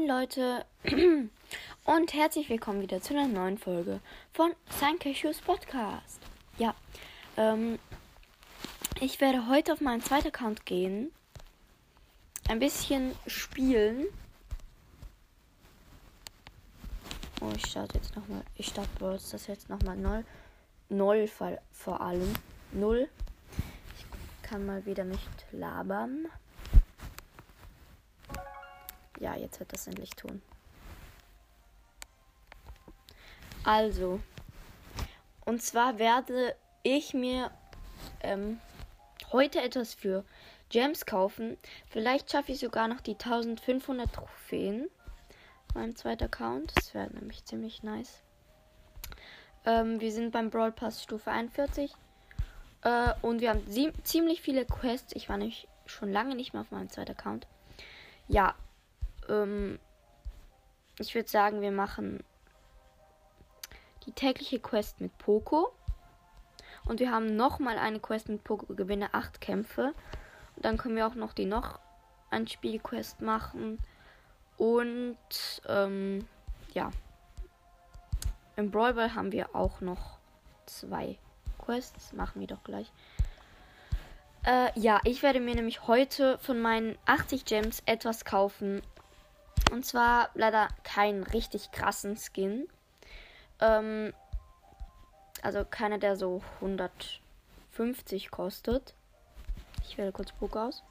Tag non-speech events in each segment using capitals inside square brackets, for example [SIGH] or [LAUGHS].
Moin Leute [CLEARS THROAT] und herzlich willkommen wieder zu einer neuen Folge von Sein Cashews Podcast. Ja, ähm, ich werde heute auf meinen zweiten Account gehen, ein bisschen spielen. Oh, ich starte jetzt nochmal, ich starte das jetzt nochmal null, null vor allem, null. Ich kann mal wieder nicht labern. Ja, jetzt wird das endlich tun. Also, und zwar werde ich mir ähm, heute etwas für Gems kaufen. Vielleicht schaffe ich sogar noch die 1500 Trophäen. Mein zweiter Account. Das wäre nämlich ziemlich nice. Ähm, wir sind beim Brawl Pass Stufe 41. Äh, und wir haben ziemlich viele Quests. Ich war nämlich schon lange nicht mehr auf meinem zweiten Account. Ja, ähm, ich würde sagen, wir machen die tägliche Quest mit Poco. Und wir haben nochmal eine Quest mit Poco, gewinne 8 Kämpfe. Und dann können wir auch noch die noch ein Spielquest machen. Und ähm, ja. Im Brawl Ball haben wir auch noch zwei Quests. Machen wir doch gleich. Äh, ja, ich werde mir nämlich heute von meinen 80 Gems etwas kaufen, und zwar leider keinen richtig krassen Skin. Ähm, also keiner, der so 150 kostet. Ich wähle kurz Book aus.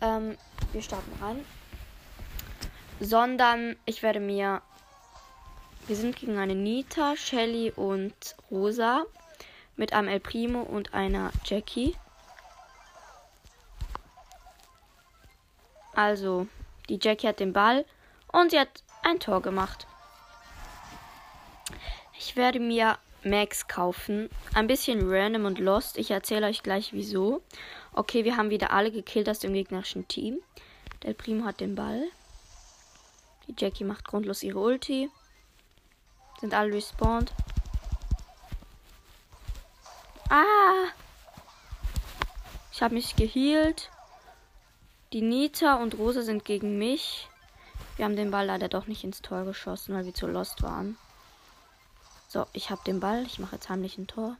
Ähm, wir starten rein. Sondern ich werde mir. Wir sind gegen eine Nita, Shelly und Rosa. Mit einem El Primo und einer Jackie. Also, die Jackie hat den Ball und sie hat ein Tor gemacht. Ich werde mir Max kaufen. Ein bisschen random und lost. Ich erzähle euch gleich wieso. Okay, wir haben wieder alle gekillt aus dem gegnerischen Team. Der Primo hat den Ball. Die Jackie macht grundlos ihre Ulti. Sind alle respawned. Ah! Ich habe mich geheilt. Die Nita und Rosa sind gegen mich. Wir haben den Ball leider doch nicht ins Tor geschossen, weil wir zu lost waren. So, ich habe den Ball. Ich mache jetzt heimlich ein Tor.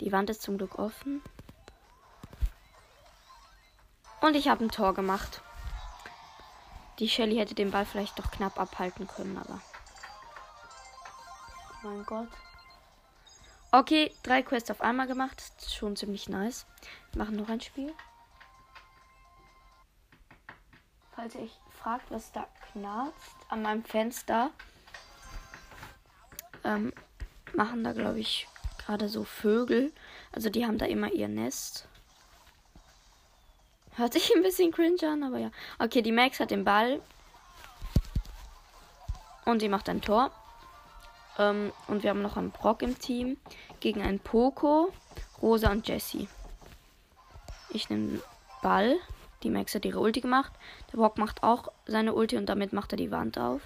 Die Wand ist zum Glück offen. Und ich habe ein Tor gemacht. Die Shelly hätte den Ball vielleicht doch knapp abhalten können, aber. Oh mein Gott. Okay, drei Quests auf einmal gemacht. Schon ziemlich nice. Machen noch ein Spiel. Falls ihr euch fragt, was da knarzt an meinem Fenster, ähm, machen da, glaube ich, gerade so Vögel. Also die haben da immer ihr Nest. Hört sich ein bisschen cringe an, aber ja. Okay, die Max hat den Ball. Und sie macht ein Tor. Ähm, und wir haben noch einen Brock im Team. Gegen einen Poco, Rosa und Jessie. Ich nehme Ball. Die Max hat ihre Ulti gemacht. Der Brock macht auch seine Ulti und damit macht er die Wand auf.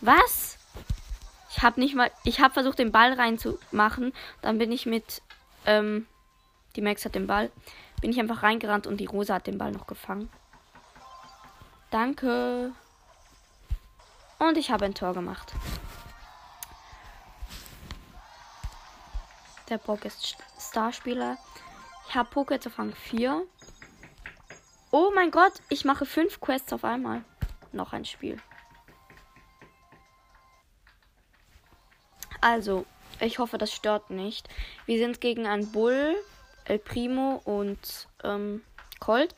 Was? Ich habe nicht mal. Ich habe versucht, den Ball reinzumachen. Dann bin ich mit. Ähm, die Max hat den Ball. Bin ich einfach reingerannt und die Rosa hat den Ball noch gefangen. Danke. Und ich habe ein Tor gemacht. Der Brock ist Starspieler. Ich habe Poké zu Rang 4. Oh mein Gott, ich mache fünf Quests auf einmal. Noch ein Spiel. Also, ich hoffe, das stört nicht. Wir sind gegen einen Bull, El Primo und ähm, Colt.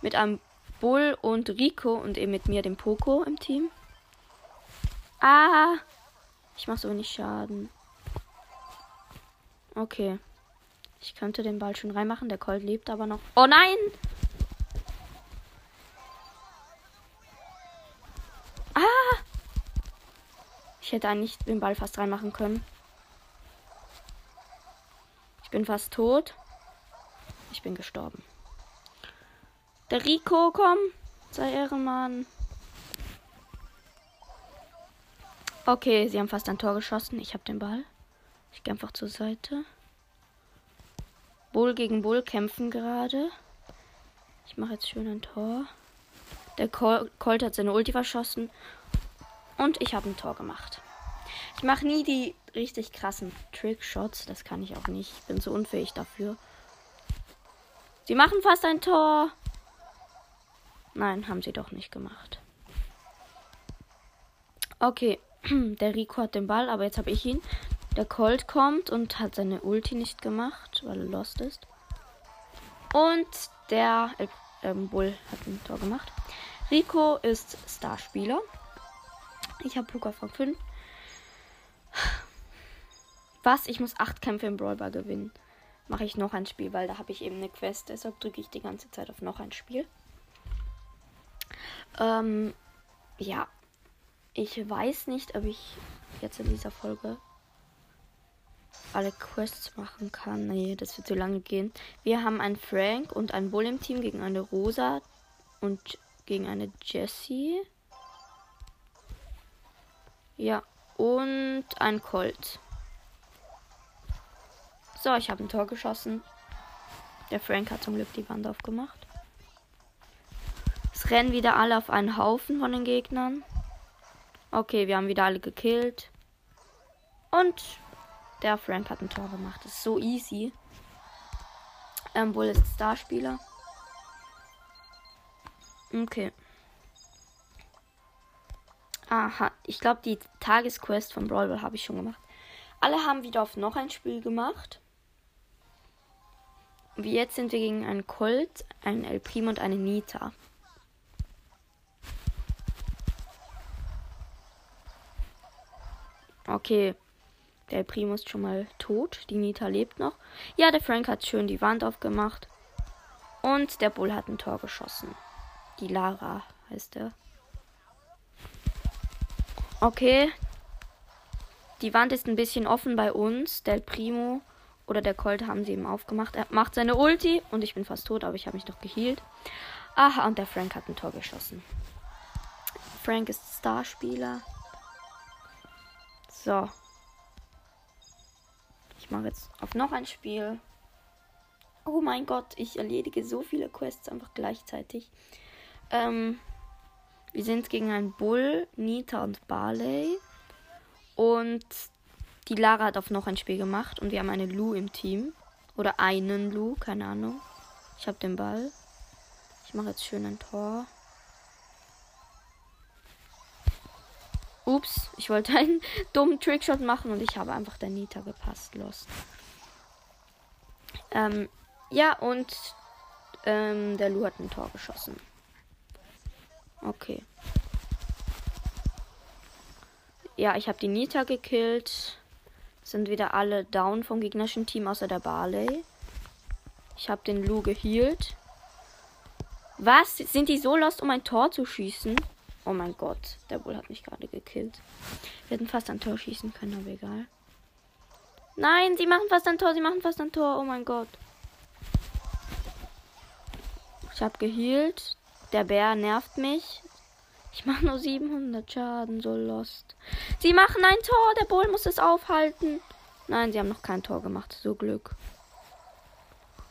Mit einem Bull und Rico und eben mit mir, dem Poco im Team. Ah! Ich mache so wenig Schaden. Okay. Ich könnte den Ball schon reinmachen. Der Colt lebt aber noch. Oh nein! Hätte eigentlich den Ball fast reinmachen können. Ich bin fast tot. Ich bin gestorben. Der Rico, komm. Sei Ehrenmann. Okay, sie haben fast ein Tor geschossen. Ich habe den Ball. Ich gehe einfach zur Seite. Bull gegen Bull kämpfen gerade. Ich mache jetzt schön ein Tor. Der Col Colt hat seine Ulti verschossen. Und ich habe ein Tor gemacht. Ich mache nie die richtig krassen Trickshots. Das kann ich auch nicht. Ich bin zu unfähig dafür. Sie machen fast ein Tor. Nein, haben sie doch nicht gemacht. Okay, [CLEARS THROAT] der Rico hat den Ball, aber jetzt habe ich ihn. Der Colt kommt und hat seine Ulti nicht gemacht, weil er lost ist. Und der äh, ähm, Bull hat ein Tor gemacht. Rico ist Starspieler. Ich habe Poker von 5. Was? Ich muss 8 Kämpfe im Brawlball gewinnen. Mache ich noch ein Spiel, weil da habe ich eben eine Quest. Deshalb drücke ich die ganze Zeit auf noch ein Spiel. Ähm, ja. Ich weiß nicht, ob ich jetzt in dieser Folge alle Quests machen kann. Nee, das wird zu lange gehen. Wir haben einen Frank und einen Bull im Team gegen eine Rosa und gegen eine Jessie. Ja, und ein Colt. So, ich habe ein Tor geschossen. Der Frank hat zum Glück die Wand aufgemacht. Es rennen wieder alle auf einen Haufen von den Gegnern. Okay, wir haben wieder alle gekillt. Und der Frank hat ein Tor gemacht. Das ist so easy. Ähm, Bull ist Starspieler. Okay. Aha, ich glaube, die Tagesquest von Brawl habe ich schon gemacht. Alle haben wieder auf noch ein Spiel gemacht. Wie jetzt sind wir gegen einen Colt, einen El Primo und eine Nita. Okay. Der El Primo ist schon mal tot. Die Nita lebt noch. Ja, der Frank hat schön die Wand aufgemacht. Und der Bull hat ein Tor geschossen. Die Lara heißt er. Okay. Die Wand ist ein bisschen offen bei uns. Der Primo oder der Colt haben sie eben aufgemacht. Er macht seine Ulti und ich bin fast tot, aber ich habe mich doch geheilt. Aha, und der Frank hat ein Tor geschossen. Frank ist Starspieler. So. Ich mache jetzt auf noch ein Spiel. Oh mein Gott, ich erledige so viele Quests einfach gleichzeitig. Ähm, wir sind gegen einen Bull, Nita und Barley. Und die Lara hat auf noch ein Spiel gemacht und wir haben eine Lu im Team. Oder einen Lu, keine Ahnung. Ich habe den Ball. Ich mache jetzt schön ein Tor. Ups, ich wollte einen [LAUGHS] dummen Trickshot machen und ich habe einfach der Nita gepasst. Lost. Ähm, ja, und ähm, der Lu hat ein Tor geschossen. Okay. Ja, ich habe die Nita gekillt. Sind wieder alle down vom gegnerischen Team, außer der Barley. Ich habe den Lu gehealt. Was? Sind die so lost, um ein Tor zu schießen? Oh mein Gott, der Bull hat mich gerade gekillt. Wir hätten fast ein Tor schießen können, aber egal. Nein, sie machen fast ein Tor, sie machen fast ein Tor. Oh mein Gott. Ich habe gehealt. Der Bär nervt mich. Ich mache nur 700 Schaden, so lost. Sie machen ein Tor. Der Bull muss es aufhalten. Nein, sie haben noch kein Tor gemacht. So Glück.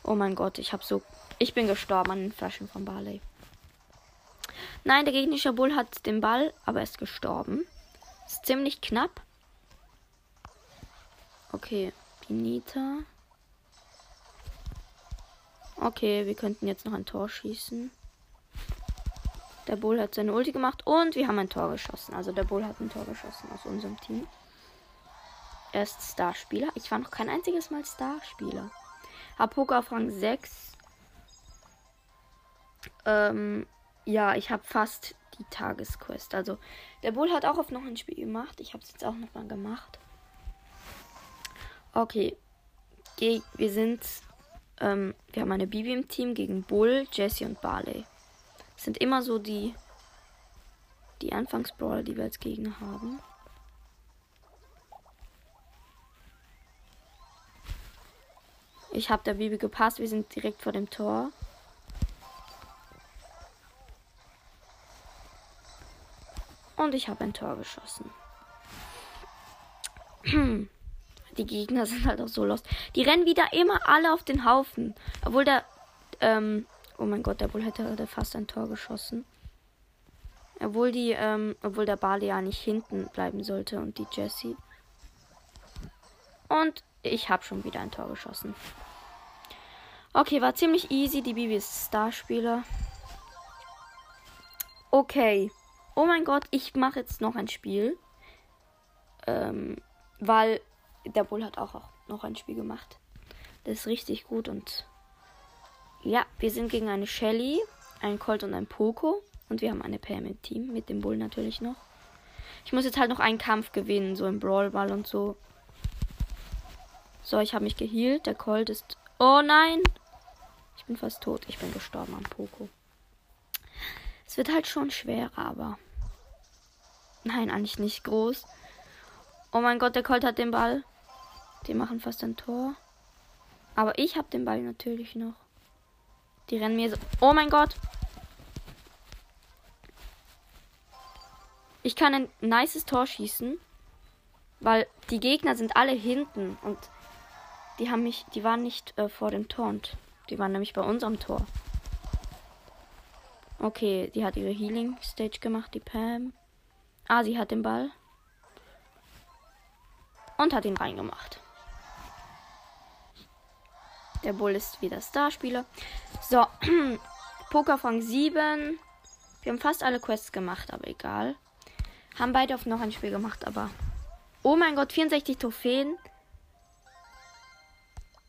Oh mein Gott, ich habe so. Ich bin gestorben an den Flaschen von Barley. Nein, der gegnerische Bull hat den Ball, aber er ist gestorben. Ist ziemlich knapp. Okay, Pinita. Okay, wir könnten jetzt noch ein Tor schießen. Der Bull hat seine Ulti gemacht und wir haben ein Tor geschossen. Also der Bull hat ein Tor geschossen aus unserem Team. Er ist Starspieler. Ich war noch kein einziges Mal Starspieler. Hab Poker auf Rang 6. Ähm, ja, ich habe fast die Tagesquest. Also der Bull hat auch auf noch ein Spiel gemacht. Ich habe es jetzt auch noch mal gemacht. Okay. wir sind ähm, wir haben eine Bibi im Team gegen Bull, Jesse und Barley. Sind immer so die, die Anfangsbrawler, die wir als Gegner haben. Ich habe der Bibi gepasst. Wir sind direkt vor dem Tor. Und ich habe ein Tor geschossen. [CLEARS THROAT] Die Gegner sind halt auch so lost. Die rennen wieder immer alle auf den Haufen. Obwohl der ähm, Oh mein Gott, der Bull hätte fast ein Tor geschossen. Obwohl die, ähm, obwohl der Barley ja nicht hinten bleiben sollte und die Jessie. Und ich habe schon wieder ein Tor geschossen. Okay, war ziemlich easy. Die Bibi ist Starspieler. Okay. Oh mein Gott, ich mache jetzt noch ein Spiel. Ähm, weil der Bull hat auch noch ein Spiel gemacht. Das ist richtig gut und ja, wir sind gegen eine Shelly, einen Colt und ein Poco. Und wir haben eine Pam im Team, mit dem Bull natürlich noch. Ich muss jetzt halt noch einen Kampf gewinnen, so im Brawlball und so. So, ich habe mich geheilt. Der Colt ist. Oh nein! Ich bin fast tot. Ich bin gestorben am Poco. Es wird halt schon schwer, aber. Nein, eigentlich nicht groß. Oh mein Gott, der Colt hat den Ball. Die machen fast ein Tor. Aber ich habe den Ball natürlich noch. Die rennen mir so. Oh mein Gott. Ich kann ein nices Tor schießen. Weil die Gegner sind alle hinten und die haben mich, die waren nicht äh, vor dem Tor und die waren nämlich bei unserem Tor. Okay, die hat ihre Healing Stage gemacht, die Pam. Ah, sie hat den Ball. Und hat ihn reingemacht. Der Bull ist wieder Starspieler. So, [CLEARS THROAT] Pokerfang 7. Wir haben fast alle Quests gemacht, aber egal. Haben beide auf noch ein Spiel gemacht, aber. Oh mein Gott, 64 Trophäen.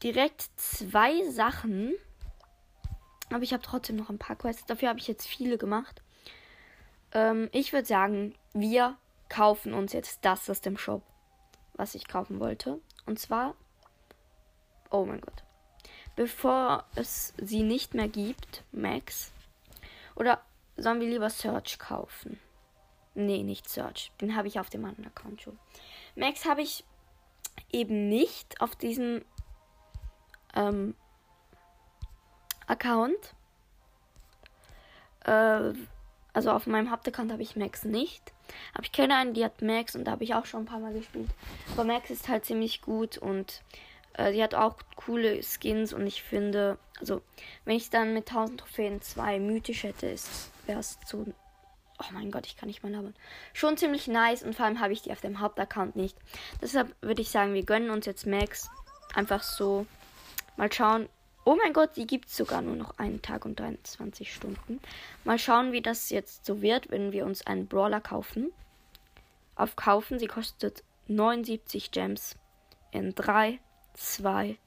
Direkt zwei Sachen. Aber ich habe trotzdem noch ein paar Quests. Dafür habe ich jetzt viele gemacht. Ähm, ich würde sagen, wir kaufen uns jetzt das aus dem Shop, was ich kaufen wollte. Und zwar. Oh mein Gott bevor es sie nicht mehr gibt, Max? Oder sollen wir lieber Search kaufen? Nee, nicht Search. Den habe ich auf dem anderen Account schon. Max habe ich eben nicht auf diesem ähm, Account. Äh, also auf meinem Hauptaccount habe ich Max nicht. Aber ich kenne einen, die hat Max und da habe ich auch schon ein paar Mal gespielt. Aber Max ist halt ziemlich gut und äh, die hat auch coole Skins und ich finde, also wenn ich dann mit 1000 Trophäen zwei mythisch hätte, wäre es zu. Oh mein Gott, ich kann nicht mal labern. Schon ziemlich nice und vor allem habe ich die auf dem Hauptaccount nicht. Deshalb würde ich sagen, wir gönnen uns jetzt Max. Einfach so. Mal schauen. Oh mein Gott, die gibt es sogar nur noch einen Tag und 23 Stunden. Mal schauen, wie das jetzt so wird, wenn wir uns einen Brawler kaufen. Auf Kaufen, sie kostet 79 Gems in 3, 2,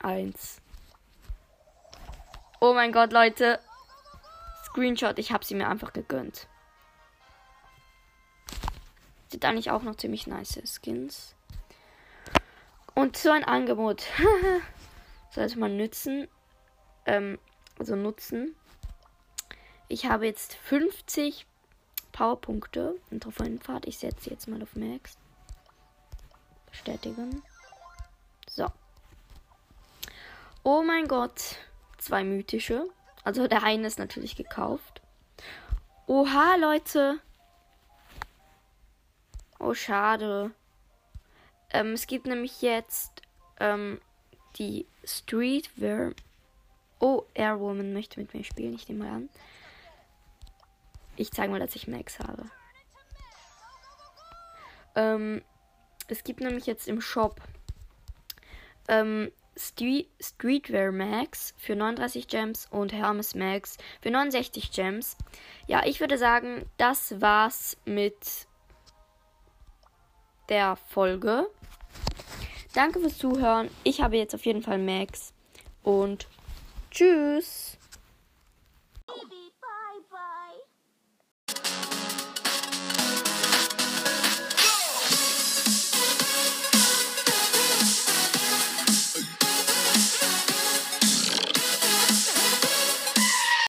1. Oh mein Gott, Leute. Screenshot, ich habe sie mir einfach gegönnt. Sieht eigentlich auch noch ziemlich nice Skins. Und so ein Angebot. [LAUGHS] Sollte man nützen. Ähm, also nutzen. Ich habe jetzt 50 Powerpunkte in Trophäenfahrt. Ich setze jetzt mal auf Max. Bestätigen. So. Oh mein Gott. Zwei mythische. Also der eine ist natürlich gekauft. Oha, Leute. Oh, schade. Ähm, es gibt nämlich jetzt ähm, die Streetwear. Oh, Airwoman möchte mit mir spielen. Ich nehme mal an. Ich zeige mal, dass ich Max habe. Ähm, es gibt nämlich jetzt im Shop ähm, Street, Streetwear Max für 39 Gems und Hermes Max für 69 Gems. Ja, ich würde sagen, das war's mit der Folge. Danke fürs Zuhören. Ich habe jetzt auf jeden Fall Max und tschüss.